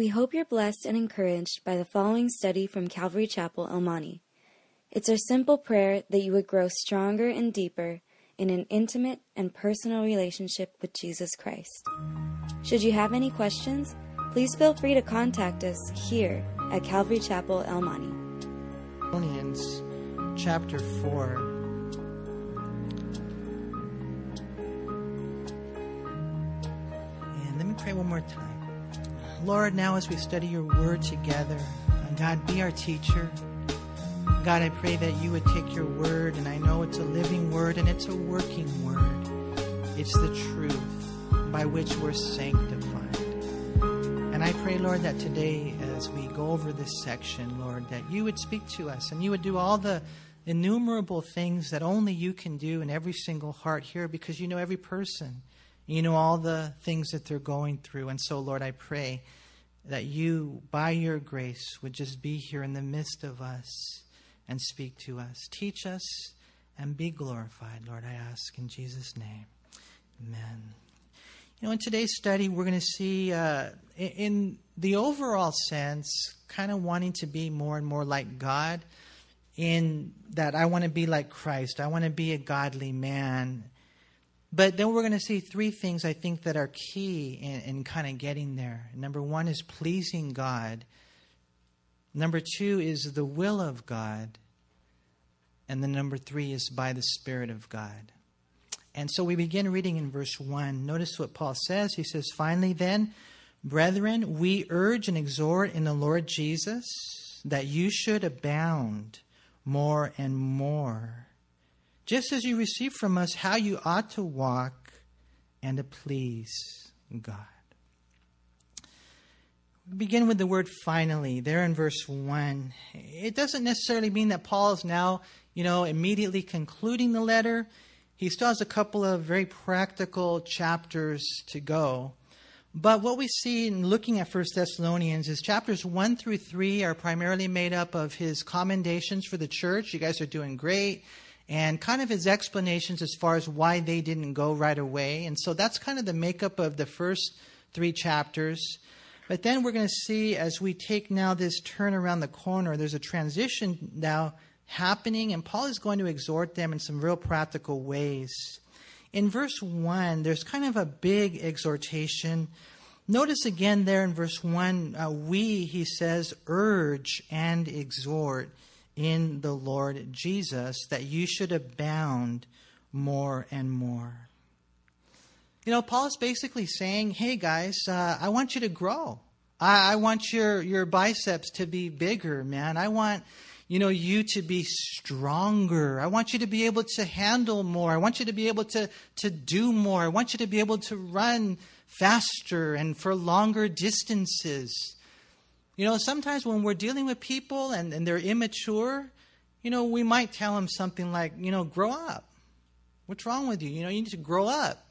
We hope you're blessed and encouraged by the following study from Calvary Chapel, El Monte. It's our simple prayer that you would grow stronger and deeper in an intimate and personal relationship with Jesus Christ. Should you have any questions, please feel free to contact us here at Calvary Chapel, El Monte. Thessalonians chapter 4. And let me pray one more time. Lord, now as we study your word together, God, be our teacher. God, I pray that you would take your word, and I know it's a living word and it's a working word. It's the truth by which we're sanctified. And I pray, Lord, that today, as we go over this section, Lord, that you would speak to us and you would do all the innumerable things that only you can do in every single heart here because you know every person. You know all the things that they're going through. And so, Lord, I pray that you, by your grace, would just be here in the midst of us and speak to us. Teach us and be glorified, Lord, I ask in Jesus' name. Amen. You know, in today's study, we're going to see, uh, in the overall sense, kind of wanting to be more and more like God, in that I want to be like Christ. I want to be a godly man. But then we're going to see three things I think that are key in, in kind of getting there. Number one is pleasing God. Number two is the will of God. And then number three is by the Spirit of God. And so we begin reading in verse 1. Notice what Paul says. He says, Finally, then, brethren, we urge and exhort in the Lord Jesus that you should abound more and more just as you receive from us how you ought to walk and to please God. We begin with the word finally, there in verse 1. It doesn't necessarily mean that Paul is now, you know, immediately concluding the letter. He still has a couple of very practical chapters to go. But what we see in looking at First Thessalonians is chapters 1 through 3 are primarily made up of his commendations for the church. You guys are doing great and kind of his explanations as far as why they didn't go right away. And so that's kind of the makeup of the first three chapters. But then we're going to see as we take now this turn around the corner, there's a transition now happening, and Paul is going to exhort them in some real practical ways. In verse 1, there's kind of a big exhortation. Notice again there in verse 1, uh, we, he says, urge and exhort in the Lord Jesus, that you should abound more and more. You know, Paul is basically saying, hey guys, uh, I want you to grow. I, I want your, your biceps to be bigger, man. I want, you know, you to be stronger. I want you to be able to handle more. I want you to be able to, to do more. I want you to be able to run faster and for longer distances. You know, sometimes when we're dealing with people and, and they're immature, you know, we might tell them something like, you know, grow up. What's wrong with you? You know, you need to grow up.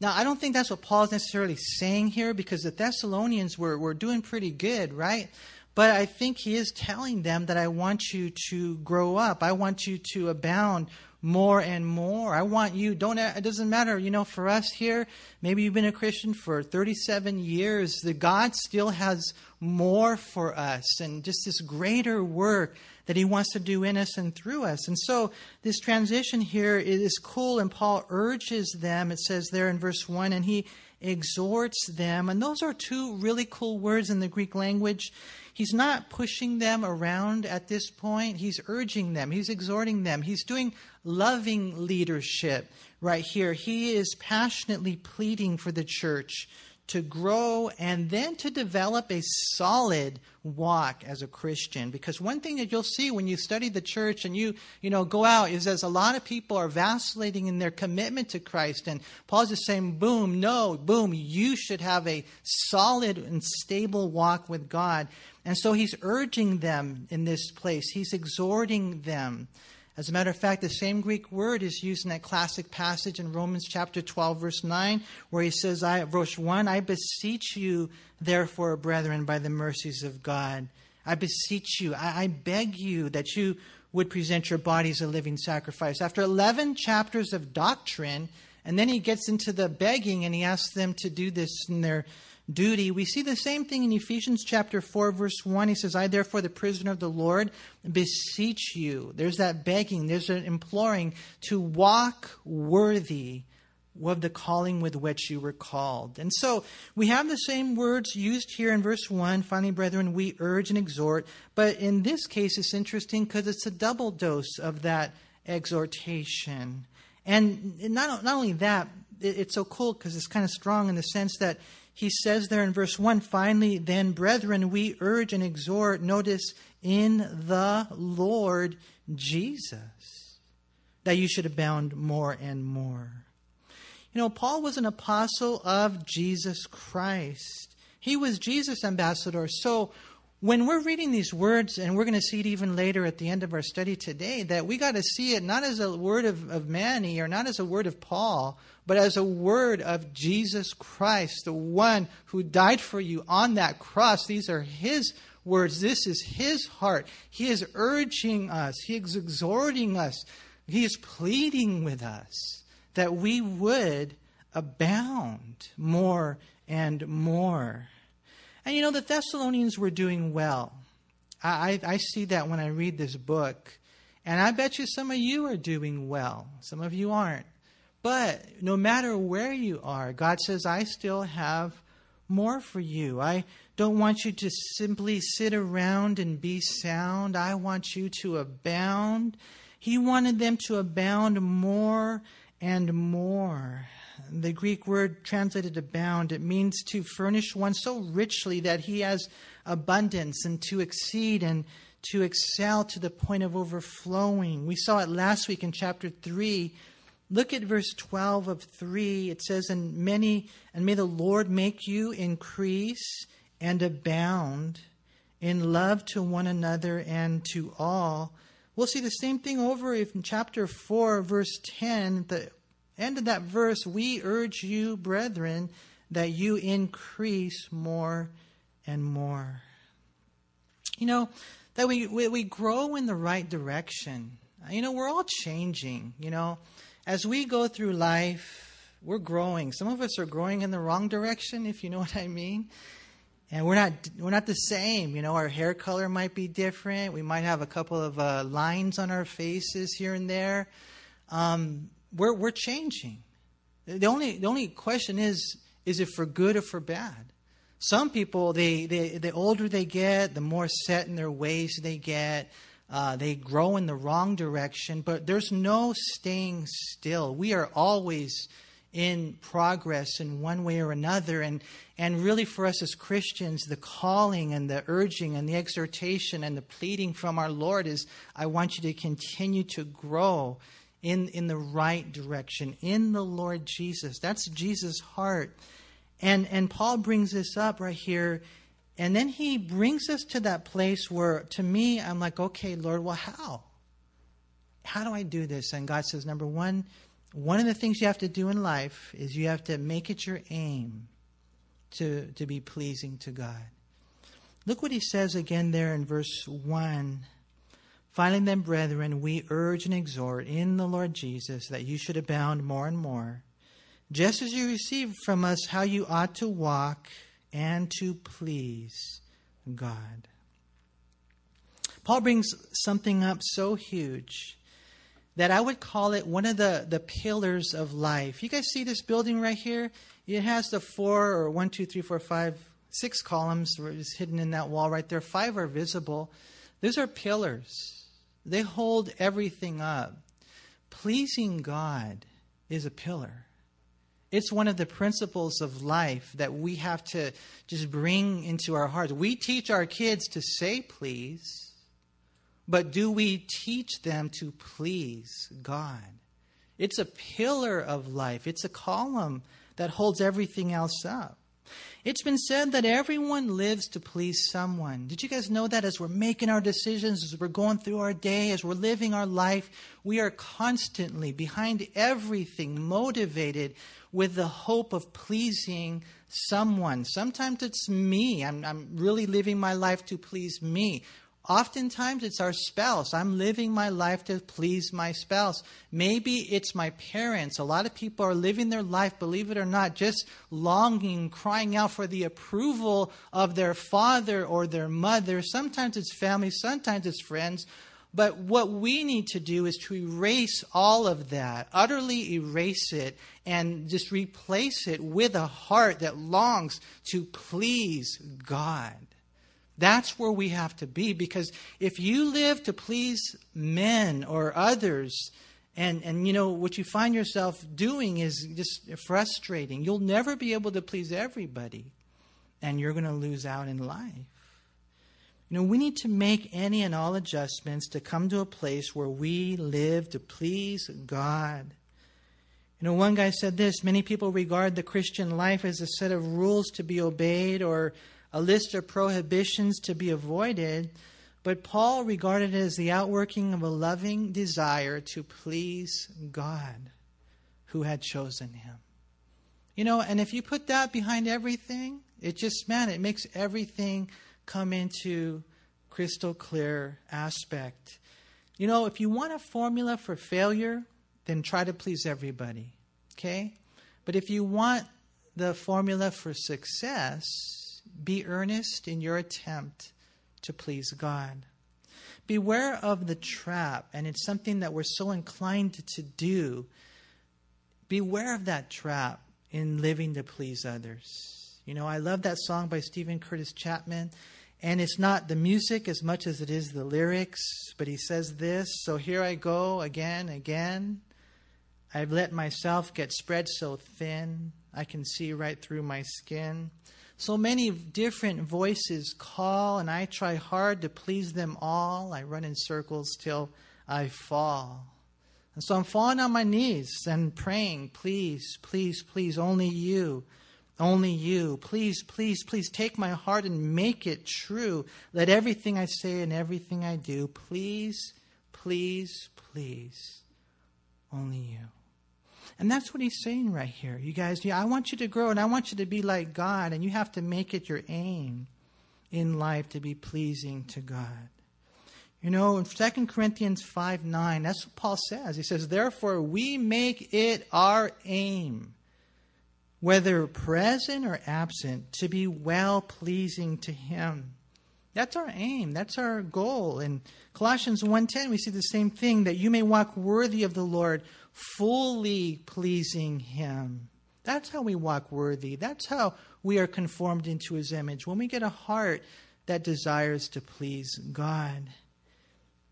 Now, I don't think that's what Paul's necessarily saying here because the Thessalonians were, were doing pretty good, right? But I think he is telling them that I want you to grow up. I want you to abound more and more. I want you, don't, it doesn't matter, you know, for us here, maybe you've been a Christian for 37 years. The God still has more for us and just this greater work that he wants to do in us and through us. And so this transition here is cool, and Paul urges them, it says there in verse 1, and he exhorts them. And those are two really cool words in the Greek language. He's not pushing them around at this point. He's urging them. He's exhorting them. He's doing loving leadership right here. He is passionately pleading for the church to grow and then to develop a solid walk as a Christian. Because one thing that you'll see when you study the church and you, you know, go out is as a lot of people are vacillating in their commitment to Christ. And Paul's just saying, boom, no, boom, you should have a solid and stable walk with God. And so he's urging them in this place. He's exhorting them. As a matter of fact, the same Greek word is used in that classic passage in Romans chapter 12, verse 9, where he says, I, verse 1, I beseech you, therefore, brethren, by the mercies of God. I beseech you, I, I beg you that you would present your bodies a living sacrifice. After 11 chapters of doctrine, and then he gets into the begging and he asks them to do this in their duty. We see the same thing in Ephesians chapter 4, verse 1. He says, I, therefore, the prisoner of the Lord, beseech you. There's that begging, there's an imploring to walk worthy of the calling with which you were called. And so we have the same words used here in verse 1. Finally, brethren, we urge and exhort. But in this case, it's interesting because it's a double dose of that exhortation. And not, not only that, it's so cool because it's kind of strong in the sense that he says there in verse 1 finally, then, brethren, we urge and exhort, notice, in the Lord Jesus, that you should abound more and more. You know, Paul was an apostle of Jesus Christ. He was Jesus' ambassador. So when we're reading these words, and we're going to see it even later at the end of our study today, that we got to see it not as a word of, of Manny or not as a word of Paul, but as a word of Jesus Christ, the one who died for you on that cross. These are his words. This is his heart. He is urging us, he is exhorting us, he is pleading with us that we would abound more and more. And you know, the Thessalonians were doing well. I, I, see that when I read this book. And I bet you some of you are doing well. Some of you aren't. But no matter where you are, God says, I still have more for you. I don't want you to simply sit around and be sound. I want you to abound. He wanted them to abound more and more. The Greek word translated abound, it means to furnish one so richly that he has abundance and to exceed and to excel to the point of overflowing. We saw it last week in chapter 3. Look at verse 12 of 3. It says, And many, and may the Lord make you increase and abound in love to one another and to all We'll see the same thing over in chapter 4, verse 10. The end of that verse, we urge you, brethren, that you increase more and more. You know, that we, we, we grow in the right direction. You know, we're all changing, you know. As we go through life, we're growing. Some of us are growing in the wrong direction, if you know what I mean and we're not we're not the same you know our hair color might be different we might have a couple of uh, lines on our faces here and there um, we're we're changing the only the only question is is it for good or for bad some people they, they the older they get the more set in their ways they get uh, they grow in the wrong direction but there's no staying still we are always in progress in one way or another. And, and really, for us as Christians, the calling and the urging and the exhortation and the pleading from our Lord is I want you to continue to grow in, in the right direction, in the Lord Jesus. That's Jesus' heart. And, and Paul brings this up right here. And then he brings us to that place where, to me, I'm like, okay, Lord, well, how? How do I do this? And God says, number one, one of the things you have to do in life is you have to make it your aim to, to be pleasing to God. Look what he says again there in verse 1. Finally, then, brethren, we urge and exhort in the Lord Jesus that you should abound more and more, just as you received from us how you ought to walk and to please God. Paul brings something up so huge that I would call it one of the, the pillars of life. You guys see this building right here? It has the four or one, two, three, four, five, six columns it's hidden in that wall right there. Five are visible. Those are pillars. They hold everything up. Pleasing God is a pillar. It's one of the principles of life that we have to just bring into our hearts. We teach our kids to say please but do we teach them to please God? It's a pillar of life, it's a column that holds everything else up. It's been said that everyone lives to please someone. Did you guys know that as we're making our decisions, as we're going through our day, as we're living our life, we are constantly behind everything motivated with the hope of pleasing someone. Sometimes it's me. I'm, I'm really living my life to please me. Oftentimes it's our spouse. I'm living my life to please my spouse. Maybe it's my parents. A lot of people are living their life, believe it or not, just longing, crying out for the approval of their father or their mother. Sometimes it's family, sometimes it's friends. But what we need to do is to erase all of that, utterly erase it, and just replace it with a heart that longs to please God. That's where we have to be because if you live to please men or others, and, and you know, what you find yourself doing is just frustrating. You'll never be able to please everybody, and you're going to lose out in life. You know, we need to make any and all adjustments to come to a place where we live to please God. You know, one guy said this many people regard the Christian life as a set of rules to be obeyed or a list of prohibitions to be avoided, but Paul regarded it as the outworking of a loving desire to please God who had chosen him. You know, and if you put that behind everything, it just, man, it makes everything come into crystal clear aspect. You know, if you want a formula for failure, then try to please everybody. Okay? But if you want the formula for success, be earnest in your attempt to please God. Beware of the trap, and it's something that we're so inclined to do. Beware of that trap in living to please others. You know, I love that song by Steven Curtis Chapman, and it's not the music as much as it is the lyrics, but he says this So here I go again, again. I've let myself get spread so thin, I can see right through my skin. So many different voices call, and I try hard to please them all. I run in circles till I fall. And so I'm falling on my knees and praying, please, please, please, only you, only you. Please, please, please take my heart and make it true. Let everything I say and everything I do, please, please, please, only you. And that's what he's saying right here. You guys, yeah, I want you to grow and I want you to be like God, and you have to make it your aim in life to be pleasing to God. You know, in 2 Corinthians 5 9, that's what Paul says. He says, Therefore, we make it our aim, whether present or absent, to be well pleasing to Him. That's our aim. That's our goal. In Colossians 1:10 we see the same thing that you may walk worthy of the Lord, fully pleasing Him. That's how we walk worthy. That's how we are conformed into His image. When we get a heart that desires to please God.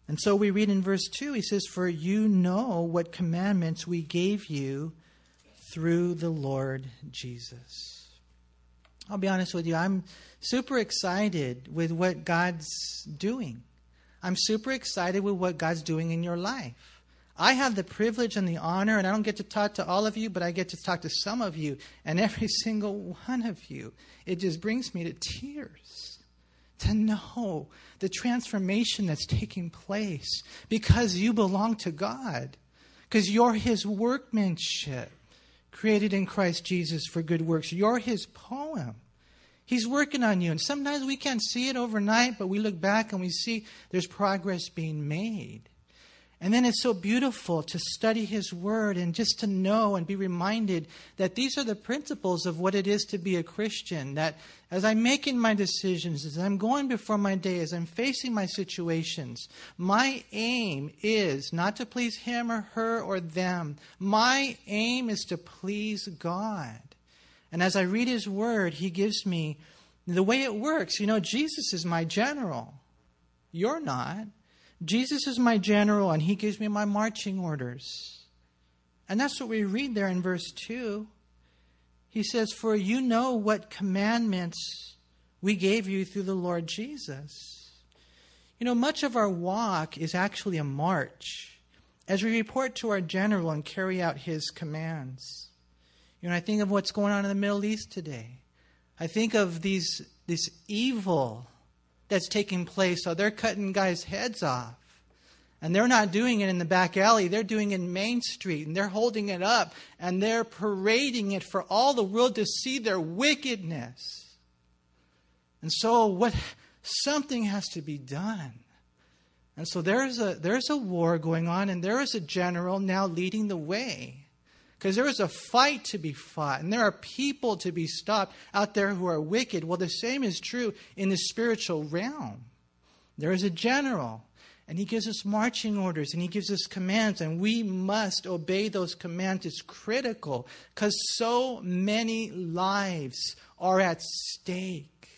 And so we read in verse 2, he says, For you know what commandments we gave you through the Lord Jesus. I'll be honest with you, I'm super excited with what God's doing. I'm super excited with what God's doing in your life. I have the privilege and the honor, and I don't get to talk to all of you, but I get to talk to some of you, and every single one of you. It just brings me to tears to know the transformation that's taking place because you belong to God, because you're His workmanship, created in Christ Jesus for good works. You're His poem. He's working on you. And sometimes we can't see it overnight, but we look back and we see there's progress being made. And then it's so beautiful to study His Word and just to know and be reminded that these are the principles of what it is to be a Christian. That as I'm making my decisions, as I'm going before my day, as I'm facing my situations, my aim is not to please Him or her or them. My aim is to please God. And as I read His Word, He gives me the way it works. You know, Jesus is my general. You're not. Jesus is my general and he gives me my marching orders. And that's what we read there in verse 2. He says, For you know what commandments we gave you through the Lord Jesus. You know, much of our walk is actually a march as we report to our general and carry out his commands. You know, I think of what's going on in the Middle East today. I think of these this evil that's taking place. So they're cutting guys' heads off. And they're not doing it in the back alley, they're doing it in Main Street, and they're holding it up, and they're parading it for all the world to see their wickedness. And so, what something has to be done. And so there's a, there's a war going on, and there is a general now leading the way. Because there is a fight to be fought, and there are people to be stopped out there who are wicked. Well, the same is true in the spiritual realm. There is a general, and he gives us marching orders, and he gives us commands, and we must obey those commands. It's critical because so many lives are at stake.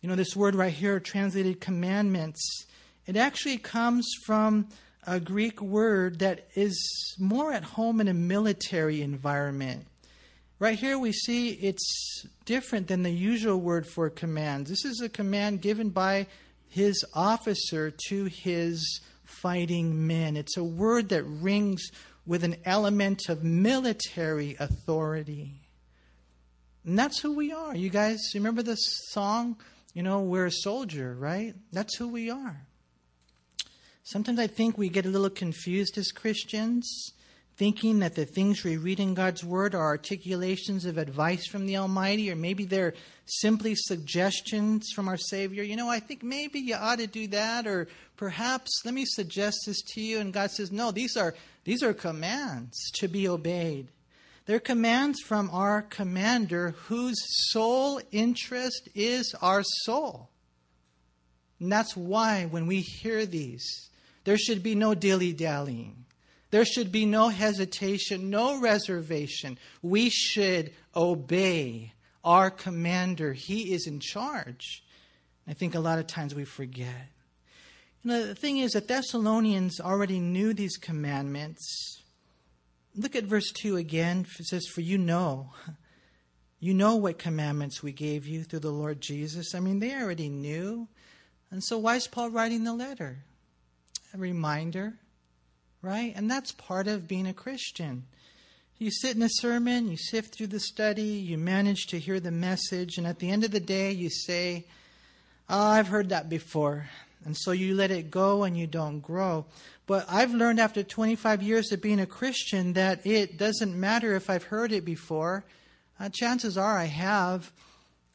You know, this word right here, translated commandments, it actually comes from a Greek word that is more at home in a military environment. Right here, we see it's different than the usual word for command. This is a command given by his officer to his fighting men. It's a word that rings with an element of military authority. And that's who we are. You guys remember this song? You know, we're a soldier, right? That's who we are. Sometimes I think we get a little confused as Christians, thinking that the things we read in God's Word are articulations of advice from the Almighty, or maybe they're simply suggestions from our Savior. You know, I think maybe you ought to do that, or perhaps let me suggest this to you. And God says, no, these are, these are commands to be obeyed. They're commands from our commander whose sole interest is our soul. And that's why when we hear these, there should be no dilly dallying. There should be no hesitation, no reservation. We should obey our commander. He is in charge. I think a lot of times we forget. You know, the thing is that Thessalonians already knew these commandments. Look at verse 2 again. It says, For you know, you know what commandments we gave you through the Lord Jesus. I mean, they already knew. And so, why is Paul writing the letter? A reminder, right? And that's part of being a Christian. You sit in a sermon, you sift through the study, you manage to hear the message, and at the end of the day, you say, oh, I've heard that before. And so you let it go and you don't grow. But I've learned after 25 years of being a Christian that it doesn't matter if I've heard it before. Uh, chances are I have.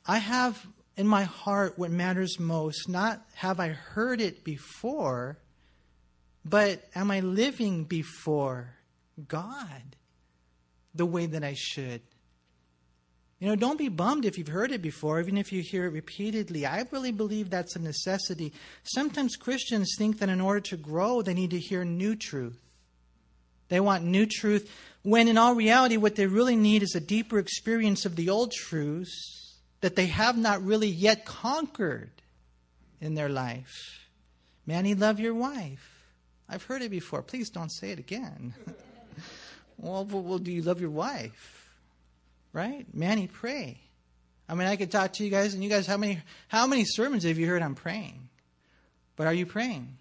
I have in my heart what matters most. Not have I heard it before, but am I living before God the way that I should? You know, don't be bummed if you've heard it before, even if you hear it repeatedly. I really believe that's a necessity. Sometimes Christians think that in order to grow, they need to hear new truth. They want new truth, when in all reality, what they really need is a deeper experience of the old truths that they have not really yet conquered in their life. Manny, love your wife. I've heard it before. Please don't say it again. well, well, do you love your wife? Right? Manny, pray. I mean, I could talk to you guys, and you guys, how many, how many sermons have you heard on praying? But are you praying?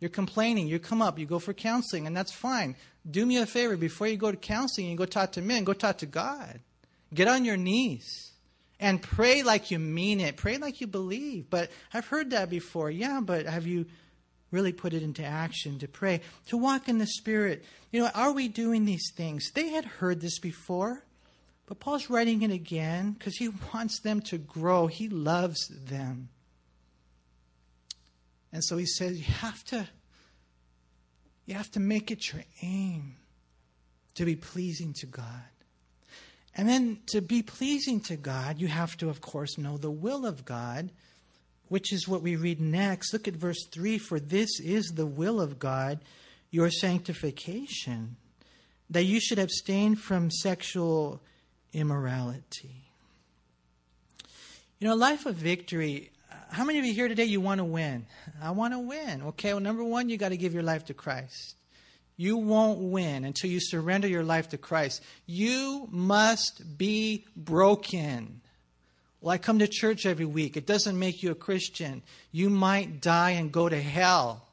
You're complaining. You come up. You go for counseling, and that's fine. Do me a favor before you go to counseling and go talk to men, go talk to God. Get on your knees and pray like you mean it. Pray like you believe. But I've heard that before. Yeah, but have you really put it into action, to pray, to walk in the Spirit. You know, are we doing these things? They had heard this before, but Paul's writing it again because he wants them to grow. He loves them. And so he says, you have to, you have to make it your aim to be pleasing to God. And then to be pleasing to God, you have to, of course, know the will of God which is what we read next. Look at verse 3 For this is the will of God, your sanctification, that you should abstain from sexual immorality. You know, life of victory. How many of you here today you want to win? I want to win. Okay, well, number one, you got to give your life to Christ. You won't win until you surrender your life to Christ. You must be broken. Well, I come to church every week. It doesn't make you a Christian. You might die and go to hell.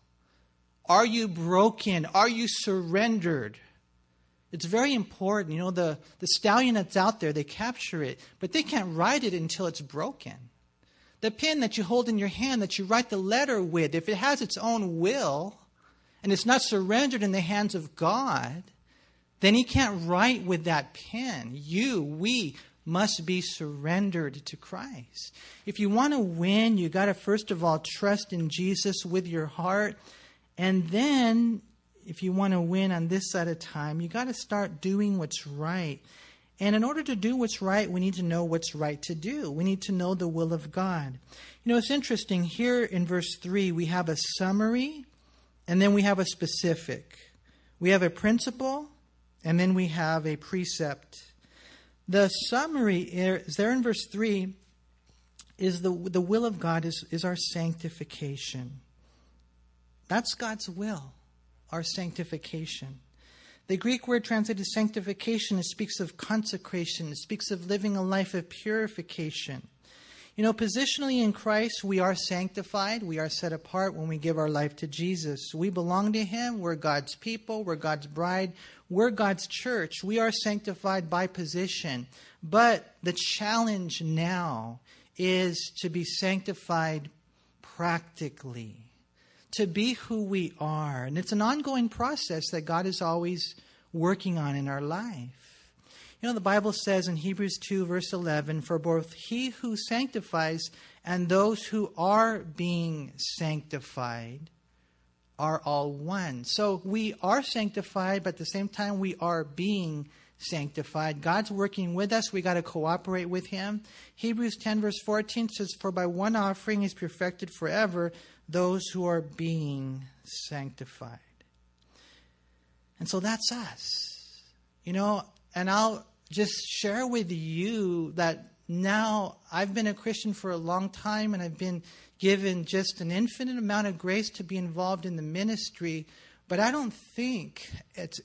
Are you broken? Are you surrendered? It's very important. You know, the, the stallion that's out there, they capture it, but they can't ride it until it's broken. The pen that you hold in your hand that you write the letter with, if it has its own will and it's not surrendered in the hands of God, then he can't write with that pen. You, we, must be surrendered to Christ. If you want to win, you got to first of all trust in Jesus with your heart. And then, if you want to win on this side of time, you got to start doing what's right. And in order to do what's right, we need to know what's right to do. We need to know the will of God. You know, it's interesting. Here in verse 3, we have a summary and then we have a specific. We have a principle and then we have a precept. The summary is there in verse 3 is the, the will of God is, is our sanctification. That's God's will, our sanctification. The Greek word translated sanctification speaks of consecration, it speaks of living a life of purification. You know, positionally in Christ, we are sanctified. We are set apart when we give our life to Jesus. We belong to Him. We're God's people. We're God's bride. We're God's church. We are sanctified by position. But the challenge now is to be sanctified practically, to be who we are. And it's an ongoing process that God is always working on in our life. You know, the Bible says in Hebrews 2, verse 11, for both he who sanctifies and those who are being sanctified are all one. So we are sanctified, but at the same time, we are being sanctified. God's working with us. We got to cooperate with Him. Hebrews 10, verse 14 says, For by one offering is perfected forever those who are being sanctified. And so that's us. You know, and I'll just share with you that now I've been a Christian for a long time and I've been given just an infinite amount of grace to be involved in the ministry. But I don't think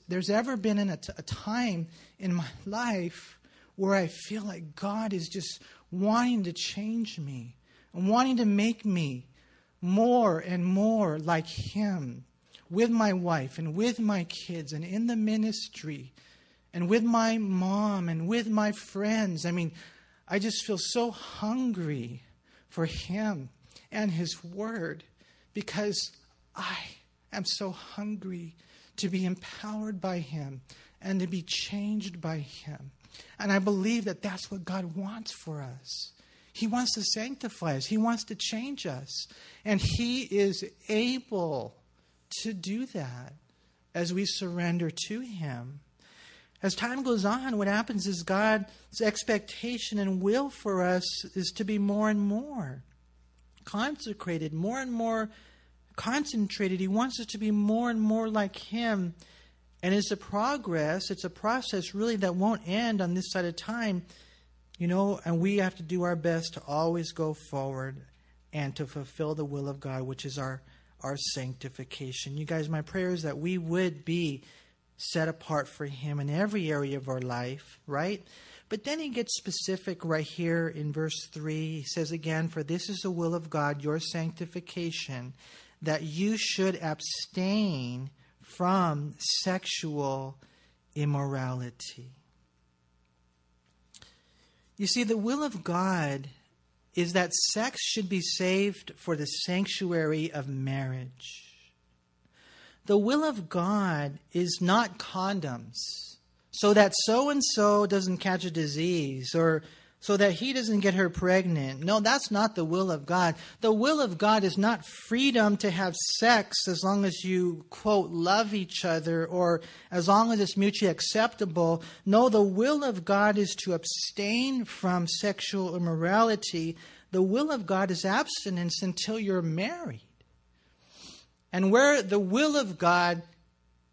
there's ever been a, a time in my life where I feel like God is just wanting to change me and wanting to make me more and more like Him with my wife and with my kids and in the ministry and with my mom and with my friends. I mean, I just feel so hungry for Him and His Word because I am so hungry to be empowered by Him and to be changed by Him. And I believe that that's what God wants for us. He wants to sanctify us, He wants to change us. And He is able to do that as we surrender to Him. As time goes on, what happens is God's expectation and will for us is to be more and more consecrated, more and more concentrated. He wants us to be more and more like Him. And it's a progress, it's a process really that won't end on this side of time, you know, and we have to do our best to always go forward and to fulfill the will of God, which is our, our sanctification. You guys, my prayer is that we would be set apart for Him in every area of our life, right? But then he gets specific right here in verse 3. He says again, For this is the will of God, your sanctification, that you should abstain from sexual immorality. You see, the will of God is that sex should be saved for the sanctuary of marriage. The will of God is not condoms so that so and so doesn't catch a disease or so that he doesn't get her pregnant. No, that's not the will of God. The will of God is not freedom to have sex as long as you, quote, love each other or as long as it's mutually acceptable. No, the will of God is to abstain from sexual immorality. The will of God is abstinence until you're married. And where the will of God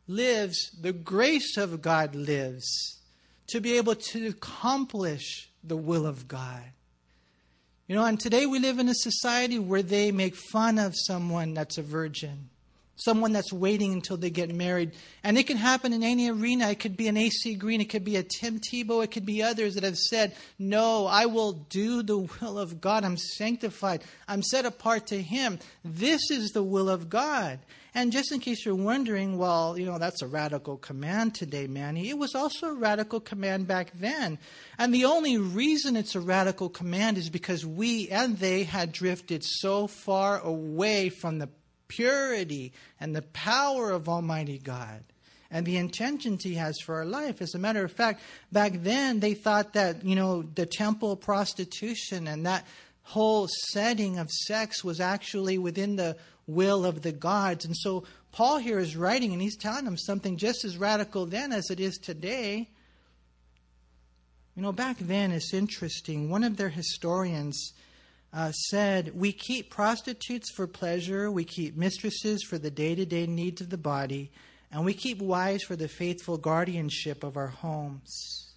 lives, the grace of God lives to be able to accomplish the will of God. You know, and today we live in a society where they make fun of someone that's a virgin someone that's waiting until they get married. And it can happen in any arena. It could be an AC Green, it could be a Tim Tebow, it could be others that have said, No, I will do the will of God. I'm sanctified, I'm set apart to Him. This is the will of God. And just in case you're wondering, well, you know, that's a radical command today, Manny. It was also a radical command back then. And the only reason it's a radical command is because we and they had drifted so far away from the purity and the power of Almighty God. and the intentions He has for our life. As a matter of fact, back then they thought that, you know, the temple prostitution and that whole setting of sex was actually within the will of the gods. And so Paul here is writing and he's telling them something just as radical then as it is today. You know, back then it's interesting. One of their historians uh, said, We keep prostitutes for pleasure, we keep mistresses for the day to day needs of the body, and we keep wives for the faithful guardianship of our homes.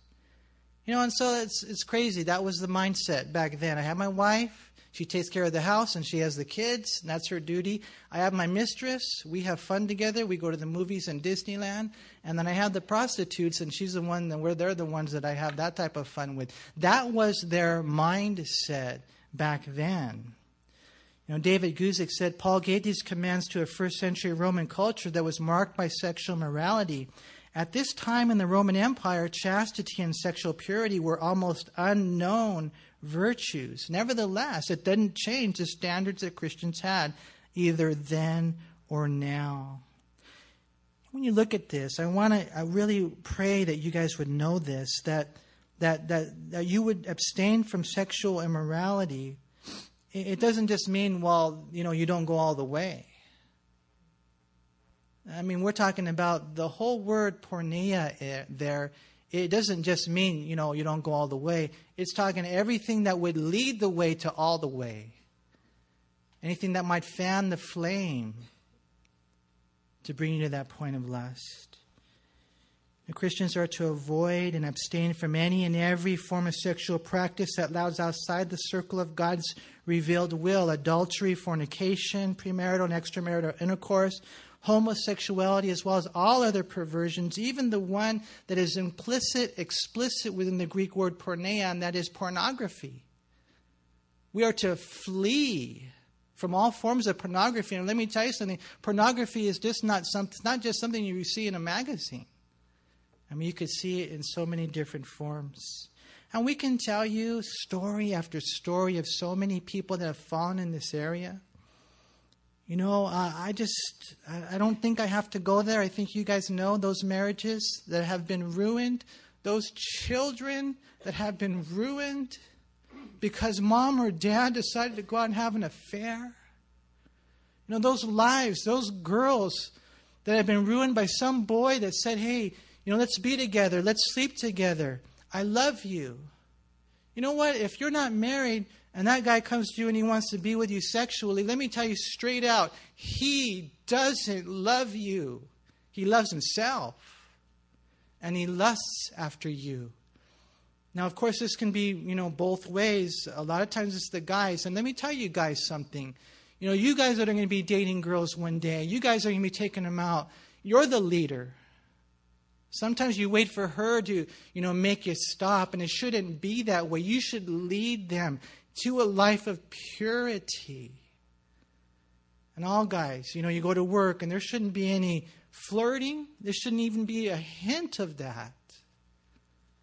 You know, and so it's, it's crazy. That was the mindset back then. I have my wife, she takes care of the house, and she has the kids, and that's her duty. I have my mistress, we have fun together, we go to the movies and Disneyland, and then I have the prostitutes, and she's the one, that where they're the ones that I have that type of fun with. That was their mindset back then. You know, David Guzik said Paul gave these commands to a first century Roman culture that was marked by sexual morality. At this time in the Roman Empire, chastity and sexual purity were almost unknown virtues. Nevertheless, it didn't change the standards that Christians had, either then or now. When you look at this, I want to I really pray that you guys would know this that, that, that, that you would abstain from sexual immorality. It doesn't just mean, well, you know, you don't go all the way. I mean, we're talking about the whole word porneia eh, there. It doesn't just mean, you know, you don't go all the way. It's talking everything that would lead the way to all the way. Anything that might fan the flame to bring you to that point of lust. The Christians are to avoid and abstain from any and every form of sexual practice that lies outside the circle of God's revealed will adultery, fornication, premarital and extramarital intercourse, homosexuality, as well as all other perversions, even the one that is implicit, explicit within the Greek word porneia, and that is pornography. We are to flee from all forms of pornography. And let me tell you something pornography is just not, some, not just something you see in a magazine. I mean, you could see it in so many different forms. And we can tell you story after story of so many people that have fallen in this area. You know, uh, I just, I, I don't think I have to go there. I think you guys know those marriages that have been ruined, those children that have been ruined because mom or dad decided to go out and have an affair. You know, those lives, those girls that have been ruined by some boy that said, hey, you know, let's be together, let's sleep together. I love you. You know what? If you're not married, and that guy comes to you and he wants to be with you sexually, let me tell you straight out, he doesn't love you. He loves himself. And he lusts after you. Now, of course, this can be, you know, both ways. A lot of times it's the guys. And let me tell you guys something. You know, you guys are going to be dating girls one day. You guys are going to be taking them out. You're the leader. Sometimes you wait for her to, you know, make you stop, and it shouldn't be that way. You should lead them to a life of purity. And all guys, you know, you go to work and there shouldn't be any flirting. There shouldn't even be a hint of that.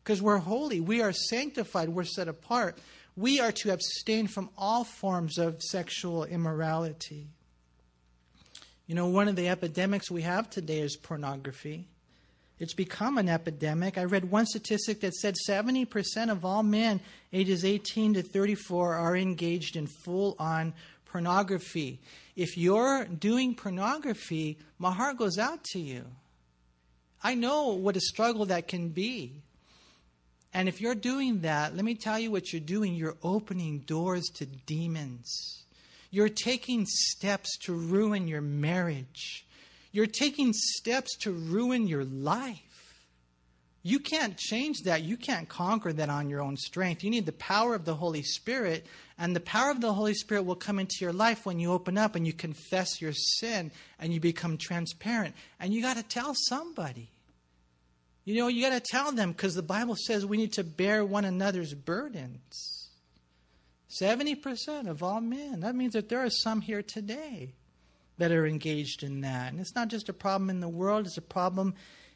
Because we're holy, we are sanctified, we're set apart. We are to abstain from all forms of sexual immorality. You know, one of the epidemics we have today is pornography. It's become an epidemic. I read one statistic that said 70% of all men ages 18 to 34 are engaged in full on pornography. If you're doing pornography, my heart goes out to you. I know what a struggle that can be. And if you're doing that, let me tell you what you're doing. You're opening doors to demons. You're taking steps to ruin your marriage. You're taking steps to ruin your life. You can't change that. You can't conquer that on your own strength. You need the power of the Holy Spirit, and the power of the Holy Spirit will come into your life when you open up and you confess your sin and you become transparent. And you got to tell somebody. You know, you got to tell them because the Bible says we need to bear one another's burdens. 70% of all men. That means that there are some here today that are engaged in that. And it's not just a problem in the world, it's a problem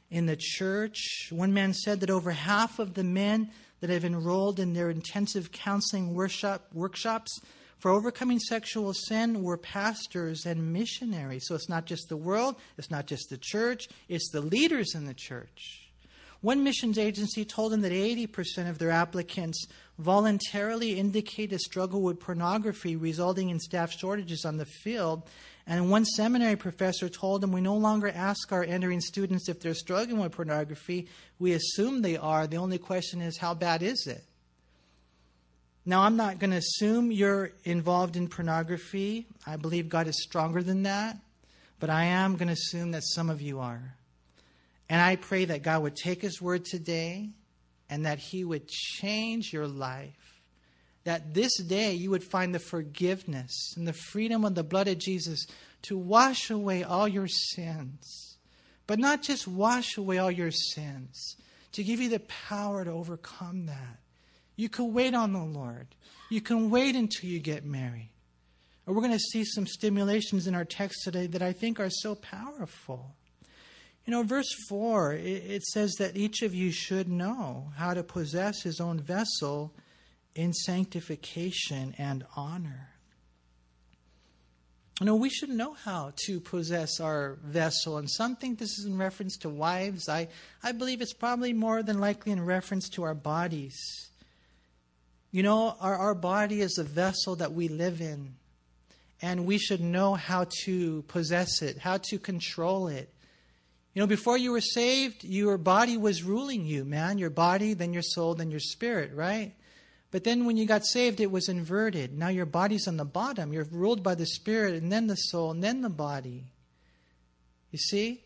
in the church. One man said that over half of the men that have enrolled in their intensive counseling workshop, workshops For overcoming sexual sin, we're pastors and missionaries. So it's not just the world, it's not just the church, it's the leaders in the church. One missions agency told them that 80% of their applicants voluntarily indicate a struggle with pornography, resulting in staff shortages on the field. And one seminary professor told them we no longer ask our entering students if they're struggling with pornography. We assume they are. The only question is, how bad is it? Now, I'm not going to assume you're involved in pornography. I believe God is stronger than that. But I am going to assume that some of you are. And I pray that God would take His word today and that He would change your life. That this day you would find the forgiveness and the freedom of the blood of Jesus to wash away all your sins. But not just wash away all your sins, to give you the power to overcome that you can wait on the Lord. You can wait until you get married. And we're going to see some stimulations in our text today that I think are so powerful. You know, verse 4, it, says that each of you should know how to possess his own vessel in sanctification and honor. You know, we should know how to possess our vessel. And some think this is in reference to wives. I, I believe it's probably more than likely in reference to our bodies. You know, our, our body is a vessel that we live in, and we should know how to possess it, how to control it. You know, before you were saved, your body was ruling you, man. Your body, then your soul, then your spirit, right? But then when you got saved, it was inverted. Now your body's on the bottom. You're ruled by the spirit, and then the soul, and then the body. You see?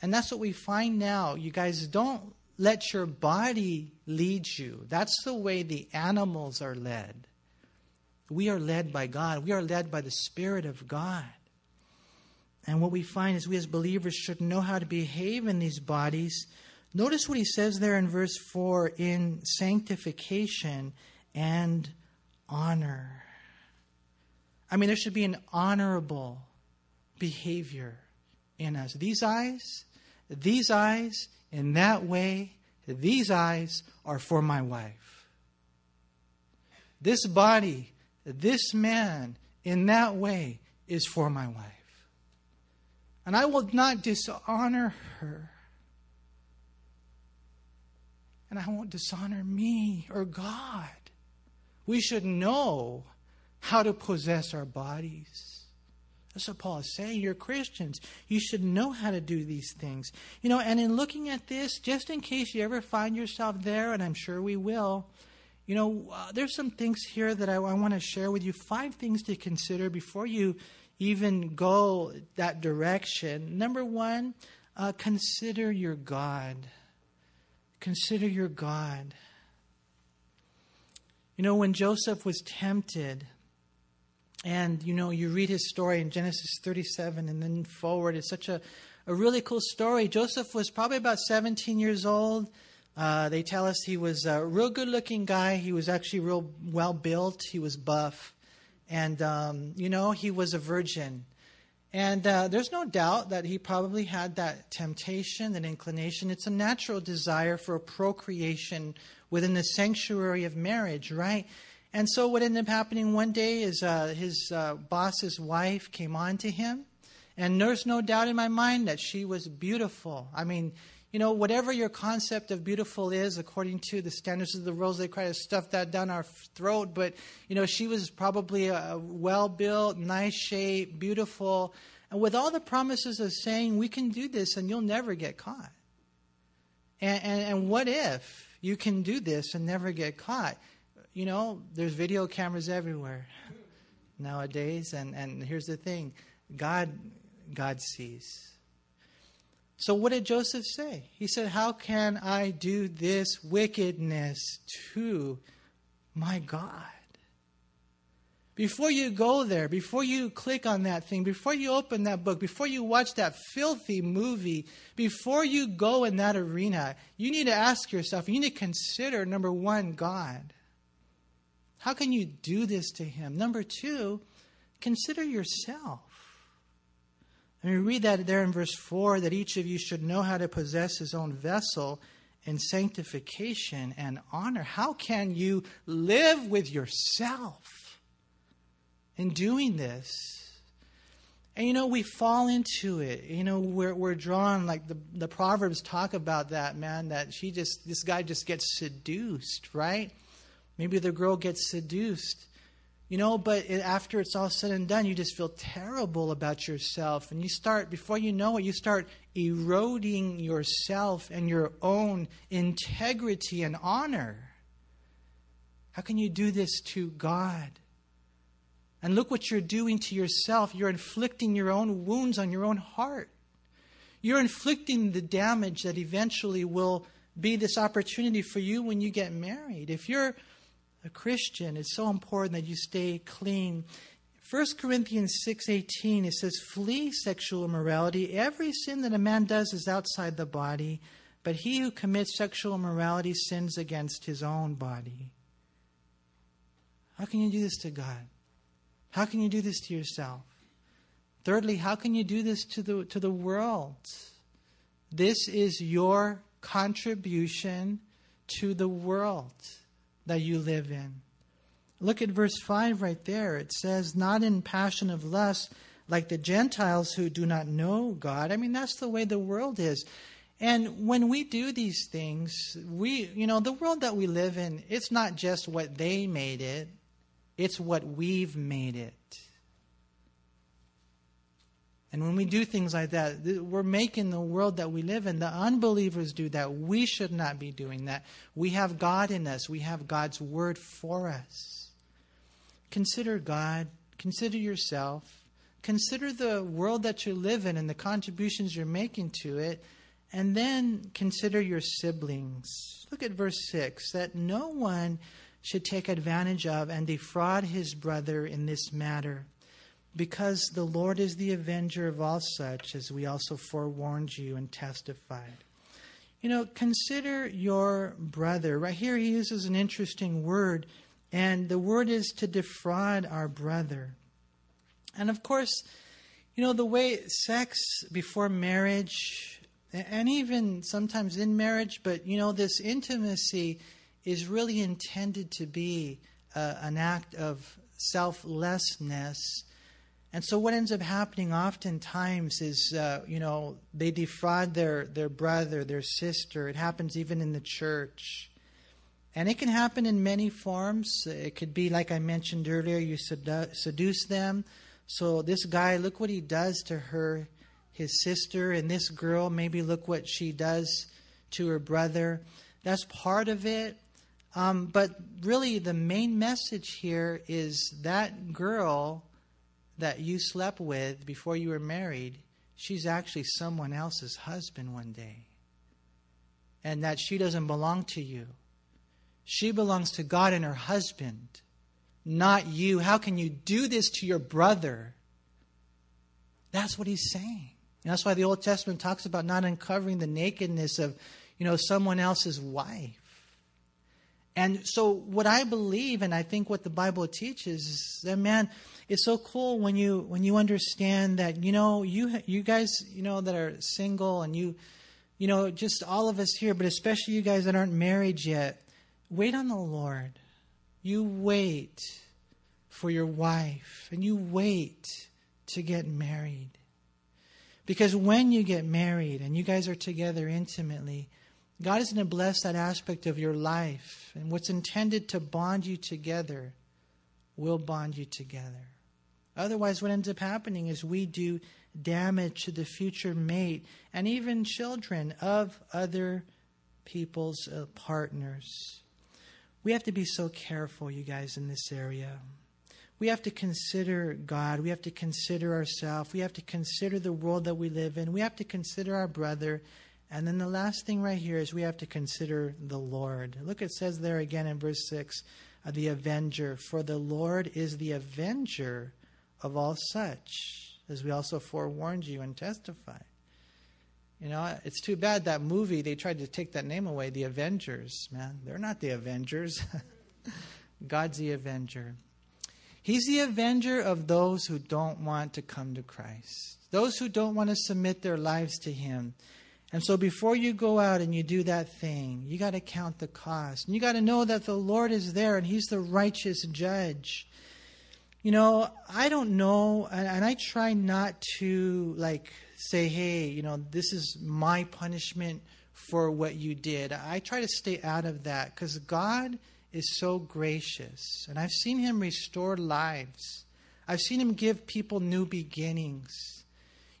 And that's what we find now. You guys don't let your body lead you. That's the way the animals are led. We are led by God, we are led by the Spirit of God. And what we find is we as believers should know how to behave in these bodies. Notice what he says there in verse 4 in sanctification and honor. I mean, there should be an honorable behavior in us. These eyes, these eyes, in that way, these eyes are for my wife. This body, this man, in that way, is for my wife. And I will not dishonor her. And I won't dishonor me or God. We should know how to possess our bodies. That's what Paul is saying. You're Christians. You should know how to do these things. You know, and in looking at this, just in case you ever find yourself there, and I'm sure we will, you know, uh, there's some things here that I, I want to share with you. Five things to consider before you even go that direction. Number one, uh, consider your God. Consider your God. You know, when Joseph was tempted, and, you know, you read his story in Genesis 37 and then forward. It's such a, a really cool story. Joseph was probably about 17 years old. Uh, they tell us he was a real good looking guy. He was actually real well built. He was buff. And, um, you know, he was a virgin. And uh, there's no doubt that he probably had that temptation, that inclination. It's a natural desire for procreation within the sanctuary of marriage, right? And so what ended up happening one day is uh, his uh, boss's wife came on to him, and there's no doubt in my mind that she was beautiful. I mean, you know, whatever your concept of beautiful is, according to the standards of the world, they try to stuff that down our throat. But, you know, she was probably a well built, nice shape, beautiful, and with all the promises of saying, we can do this and you'll never get caught. And, and, and what if you can do this and never get caught? you know, there's video cameras everywhere nowadays, and, and here's the thing God, God sees. So, what did Joseph say? He said, How can I do this wickedness to my God? Before you go there, before you click on that thing, before you open that book, before you watch that filthy movie, before you go in that arena, you need to ask yourself, you need to consider number one, God. How can you do this to him? Number two, consider yourself. I mean, read that there in verse 4 that each of you should know how to possess his own vessel in sanctification and honor. How can you live with yourself? in doing this. And you know, we fall into it. You know, we're, we're drawn, like the, the Proverbs talk about that, man, that she just, this guy just gets seduced, right? Maybe the girl gets seduced. You know, but it, after it's all said and done, you just feel terrible about yourself. And you start, before you know it, you start eroding yourself and your own integrity and honor. How can you do this to God? And look what you're doing to yourself. You're inflicting your own wounds on your own heart. You're inflicting the damage that eventually will be this opportunity for you when you get married. If you're a Christian, it's so important that you stay clean. 1 Corinthians 6:18 it says flee sexual immorality every sin that a man does is outside the body but he who commits sexual immorality sins against his own body how can you do this to God how can you do this to yourself? Thirdly, how can you do this to the, to the world? This is your contribution to the world that you live in. Look at verse 5 right there. It says, Not in passion of lust, like the Gentiles who do not know God. I mean, that's the way the world is. And when we do these things, we, you know, the world that we live in, it's not just what they made it, it's what we've made it. And when we do things like that, we're making the world that we live in. The unbelievers do that. We should not be doing that. We have God in us, we have God's word for us. Consider God, consider yourself, consider the world that you live in and the contributions you're making to it, and then consider your siblings. Look at verse 6 that no one should take advantage of and defraud his brother in this matter, because the Lord is the avenger of all such, as we also forewarned you and testified. You know, consider your brother. Right here, he uses an interesting word, and the word is to defraud our brother. And of course, you know, the way sex before marriage, and even sometimes in marriage, but, you know, this intimacy is really intended to be uh, an act of selflessness. And so, what ends up happening oftentimes is, uh, you know, they defraud their, their brother, their sister. It happens even in the church. And it can happen in many forms. It could be, like I mentioned earlier, you sedu- seduce them. So, this guy, look what he does to her, his sister, and this girl, maybe look what she does to her brother. That's part of it. Um, but really, the main message here is that girl that you slept with before you were married, she's actually someone else's husband one day. And that she doesn't belong to you. She belongs to God and her husband, not you. How can you do this to your brother? That's what he's saying. And that's why the Old Testament talks about not uncovering the nakedness of, you know, someone else's wife. And so, what I believe, and I think what the Bible teaches, is that man, it's so cool when you when you understand that you know you you guys you know that are single and you you know just all of us here, but especially you guys that aren't married yet, wait on the Lord. You wait for your wife, and you wait to get married. Because when you get married and you guys are together intimately, God is going to bless that aspect of your life. And what's intended to bond you together will bond you together. Otherwise, what ends up happening is we do damage to the future mate and even children of other people's uh, partners. We have to be so careful, you guys, in this area. We have to consider God. We have to consider ourselves. We have to consider the world that we live in. We have to consider our brother and then the last thing right here is we have to consider the Lord. Look, it says there again in verse 6 uh, the avenger. For the Lord is the avenger of all such, as we also forewarned you and testified. You know, it's too bad that movie, they tried to take that name away, the Avengers. Man, they're not the Avengers. God's the avenger. He's the avenger of those who don't want to come to Christ, those who don't want to submit their lives to Him. And so before you go out and you do that thing, you got to count the cost. And you got to know that the Lord is there and He's the righteous judge. you know, I don't know, and, and I try not to like say, hey, you know, this is my punishment for what you did. I try to stay out of that because God is so gracious. And I've seen Him restore lives, I've seen Him give people new beginnings.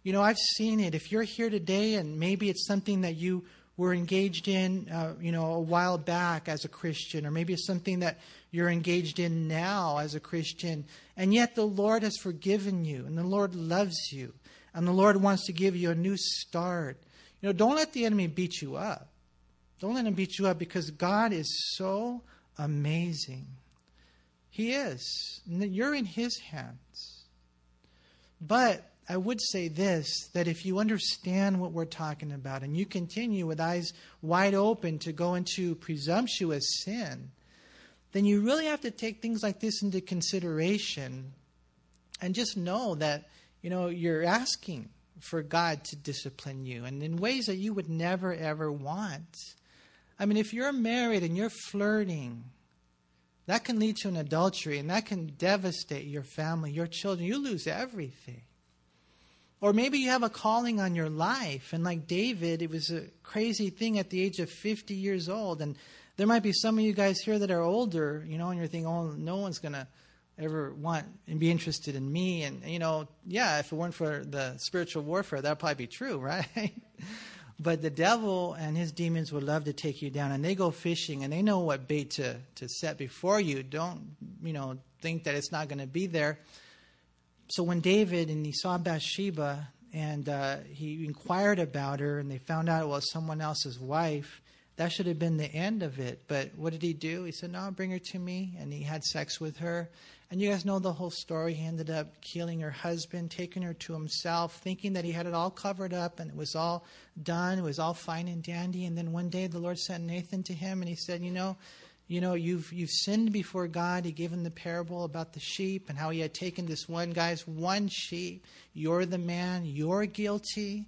You know, I've seen it. If you're here today and maybe it's something that you were engaged in, uh, you know, a while back as a Christian, or maybe it's something that you're engaged in now as a Christian, and yet the Lord has forgiven you, and the Lord loves you, and the Lord wants to give you a new start. You know, don't let the enemy beat you up. Don't let him beat you up because God is so amazing. He is. and You're in His hands. But I would say this that if you understand what we're talking about and you continue with eyes wide open to go into presumptuous sin, then you really have to take things like this into consideration and just know that, you know, you're asking for God to discipline you and in ways that you would never ever want. I mean, if you're married and you're flirting, that can lead to an adultery and that can devastate your family, your children. You lose everything. Or maybe you have a calling on your life, and like David, it was a crazy thing at the age of 50 years old. And there might be some of you guys here that are older, you know, and you're thinking, oh, no one's going to ever want and be interested in me. And, you know, yeah, if it weren't for the spiritual warfare, that would probably be true, right? but the devil and his demons would love to take you down, and they go fishing, and they know what bait to, to set before you. Don't, you know, think that it's not going to be there so when David and he saw Bathsheba and uh, he inquired about her and they found out it was someone else's wife, that should have been the end of it. But what did he do? He said, No, bring her to me. And he had sex with her. And you guys know the whole story. He ended up killing her husband, taking her to himself, thinking that he had it all covered up and it was all done. It was all fine and dandy. And then one day the Lord sent Nathan to him and he said, You know, you know, you've, you've sinned before God. He gave him the parable about the sheep and how he had taken this one guy's one sheep. You're the man. You're guilty.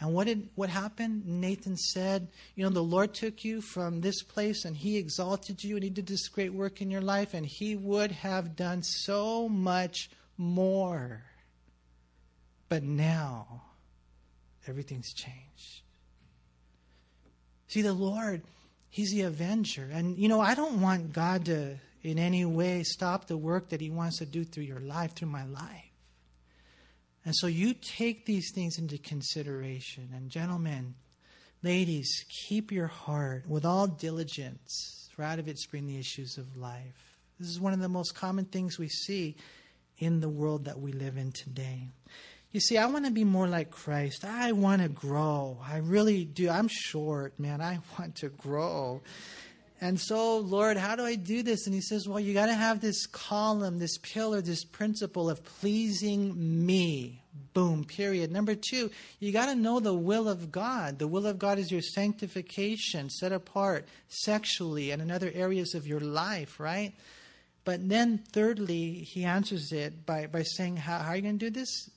And what did what happened? Nathan said, "You know, the Lord took you from this place and he exalted you and he did this great work in your life and he would have done so much more. But now everything's changed." See, the Lord He's the avenger. And, you know, I don't want God to in any way stop the work that He wants to do through your life, through my life. And so you take these things into consideration. And, gentlemen, ladies, keep your heart with all diligence, for out of it spring the issues of life. This is one of the most common things we see in the world that we live in today. You see, I want to be more like Christ. I want to grow. I really do. I'm short, man. I want to grow. And so, Lord, how do I do this? And he says, Well, you got to have this column, this pillar, this principle of pleasing me. Boom, period. Number two, you got to know the will of God. The will of God is your sanctification, set apart sexually and in other areas of your life, right? But then, thirdly, he answers it by, by saying, how, how are you going to do this?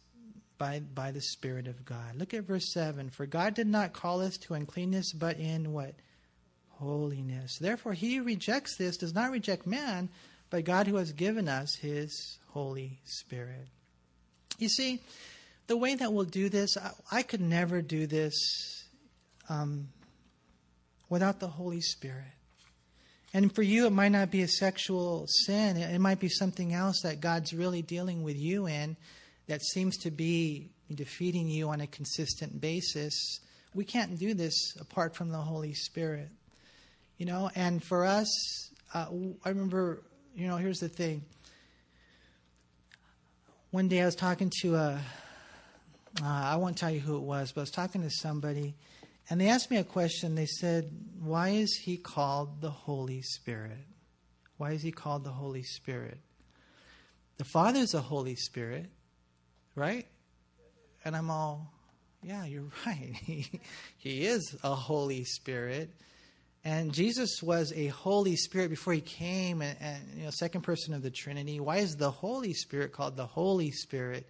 By, by the Spirit of God. Look at verse 7. For God did not call us to uncleanness, but in what? Holiness. Therefore, he who rejects this does not reject man, but God who has given us his Holy Spirit. You see, the way that we'll do this, I, I could never do this um, without the Holy Spirit. And for you, it might not be a sexual sin. It might be something else that God's really dealing with you in that seems to be defeating you on a consistent basis, we can't do this apart from the Holy Spirit. You know, and for us, uh, I remember, you know, here's the thing. One day I was talking to a, uh, I won't tell you who it was, but I was talking to somebody, and they asked me a question. They said, Why is he called the Holy Spirit? Why is he called the Holy Spirit? The Father is the Holy Spirit right? And I'm all, yeah, you're right. He, he is a Holy Spirit. And Jesus was a Holy Spirit before he came, and, and, you know, second person of the Trinity. Why is the Holy Spirit called the Holy Spirit?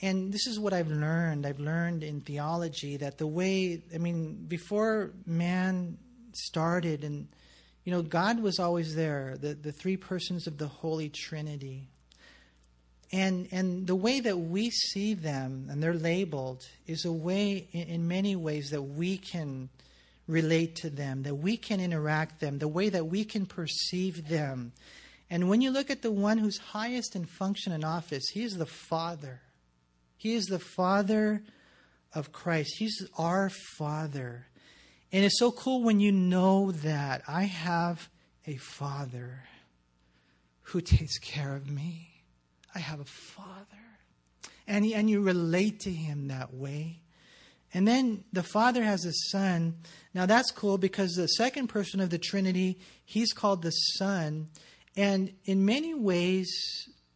And this is what I've learned. I've learned in theology that the way, I mean, before man started, and you know, God was always there. The the three persons of the Holy Trinity. And, and the way that we see them, and they're labeled, is a way, in, in many ways, that we can relate to them, that we can interact them, the way that we can perceive them. And when you look at the one who's highest in function and office, he is the Father. He is the Father of Christ. He's our Father. And it's so cool when you know that I have a Father who takes care of me. I have a Father. And, and you relate to Him that way. And then the Father has a Son. Now that's cool because the second person of the Trinity, He's called the Son. And in many ways,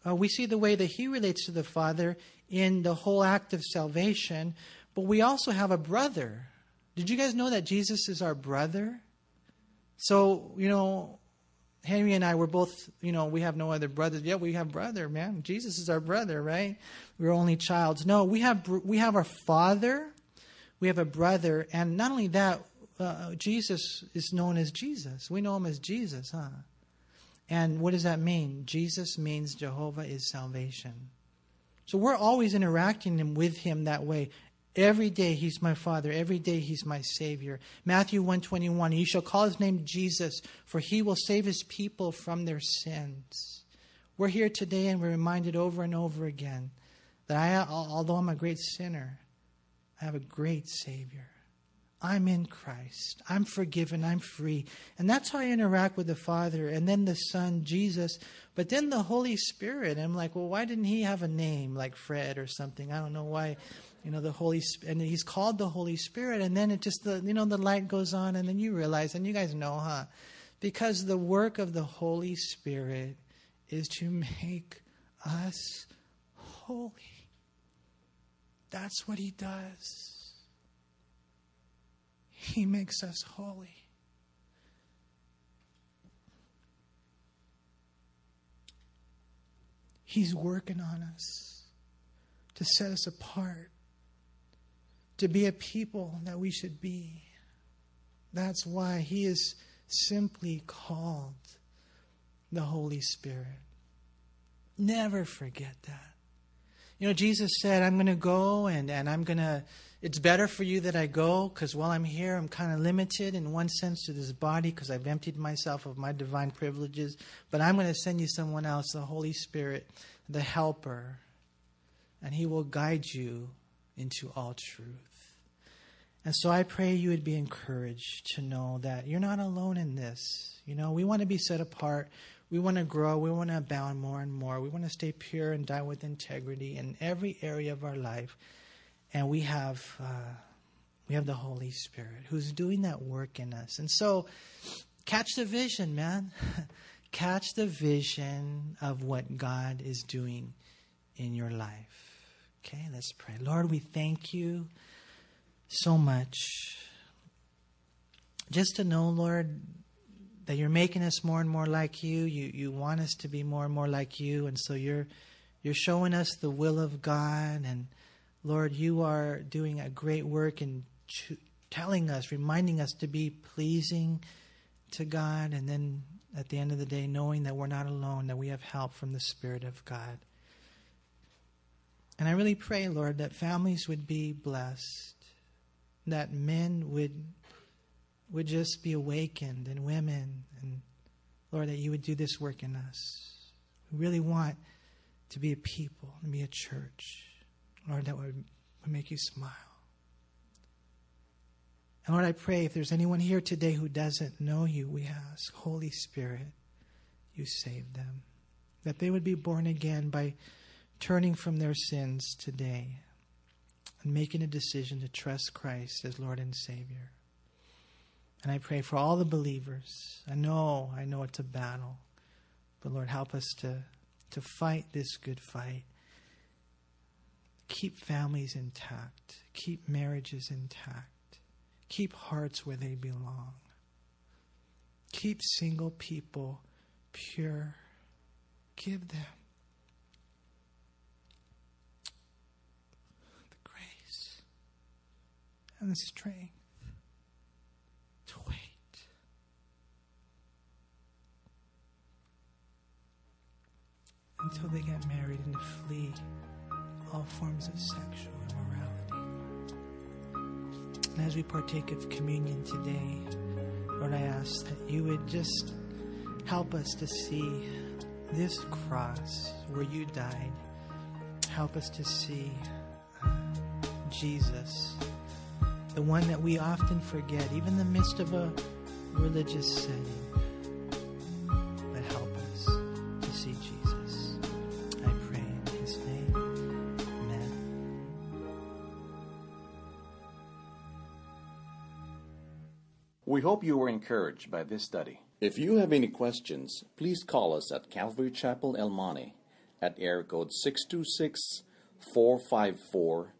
uh, we see the way that He relates to the Father in the whole act of salvation. But we also have a brother. Did you guys know that Jesus is our brother? So, you know, Henry and I were both, you know, we have no other brothers. Yeah, we have brother, man. Jesus is our brother, right? We're only childs. No, we have we have our father, we have a brother, and not only that, uh, Jesus is known as Jesus. We know him as Jesus, huh? And what does that mean? Jesus means Jehovah is salvation. So we're always interacting with him that way. Every day he's my father, every day he's my savior. Matthew 121, you shall call his name Jesus, for he will save his people from their sins. We're here today and we're reminded over and over again that I although I'm a great sinner, I have a great savior. I'm in Christ. I'm forgiven. I'm free. And that's how I interact with the Father and then the Son, Jesus, but then the Holy Spirit. I'm like, well, why didn't he have a name like Fred or something? I don't know why you know the holy and he's called the holy spirit and then it just the you know the light goes on and then you realize and you guys know huh because the work of the holy spirit is to make us holy that's what he does he makes us holy he's working on us to set us apart to be a people that we should be. That's why he is simply called the Holy Spirit. Never forget that. You know, Jesus said, I'm going to go and, and I'm going to, it's better for you that I go because while I'm here, I'm kind of limited in one sense to this body because I've emptied myself of my divine privileges. But I'm going to send you someone else, the Holy Spirit, the Helper, and He will guide you into all truth. And so I pray you would be encouraged to know that you're not alone in this. You know, we want to be set apart. We want to grow. We want to abound more and more. We want to stay pure and die with integrity in every area of our life. And we have uh, we have the Holy Spirit who's doing that work in us. And so, catch the vision, man. catch the vision of what God is doing in your life. Okay, let's pray. Lord, we thank you so much. Just to know, Lord, that you're making us more and more like you. You you want us to be more and more like you, and so you're you're showing us the will of God, and Lord, you are doing a great work in cho- telling us, reminding us to be pleasing to God, and then at the end of the day, knowing that we're not alone, that we have help from the Spirit of God. And I really pray, Lord, that families would be blessed, that men would would just be awakened, and women, and Lord, that you would do this work in us. We really want to be a people and be a church, Lord, that would, would make you smile. And Lord, I pray if there's anyone here today who doesn't know you, we ask, Holy Spirit, you save them. That they would be born again by turning from their sins today and making a decision to trust Christ as Lord and Savior. And I pray for all the believers. I know, I know it's a battle, but Lord, help us to, to fight this good fight. Keep families intact, keep marriages intact, keep hearts where they belong, keep single people pure. Give them the grace and the strength wait. until they get married and to flee all forms of sexual immorality. And as we partake of communion today, Lord, I ask that you would just help us to see this cross where you died. Help us to see uh, Jesus, the one that we often forget, even in the midst of a religious setting. But help us to see Jesus. I pray in his name. Amen. We hope you were encouraged by this study. If you have any questions, please call us at Calvary Chapel El Monte at air code 626 454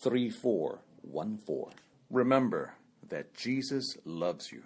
3414. Remember that Jesus loves you.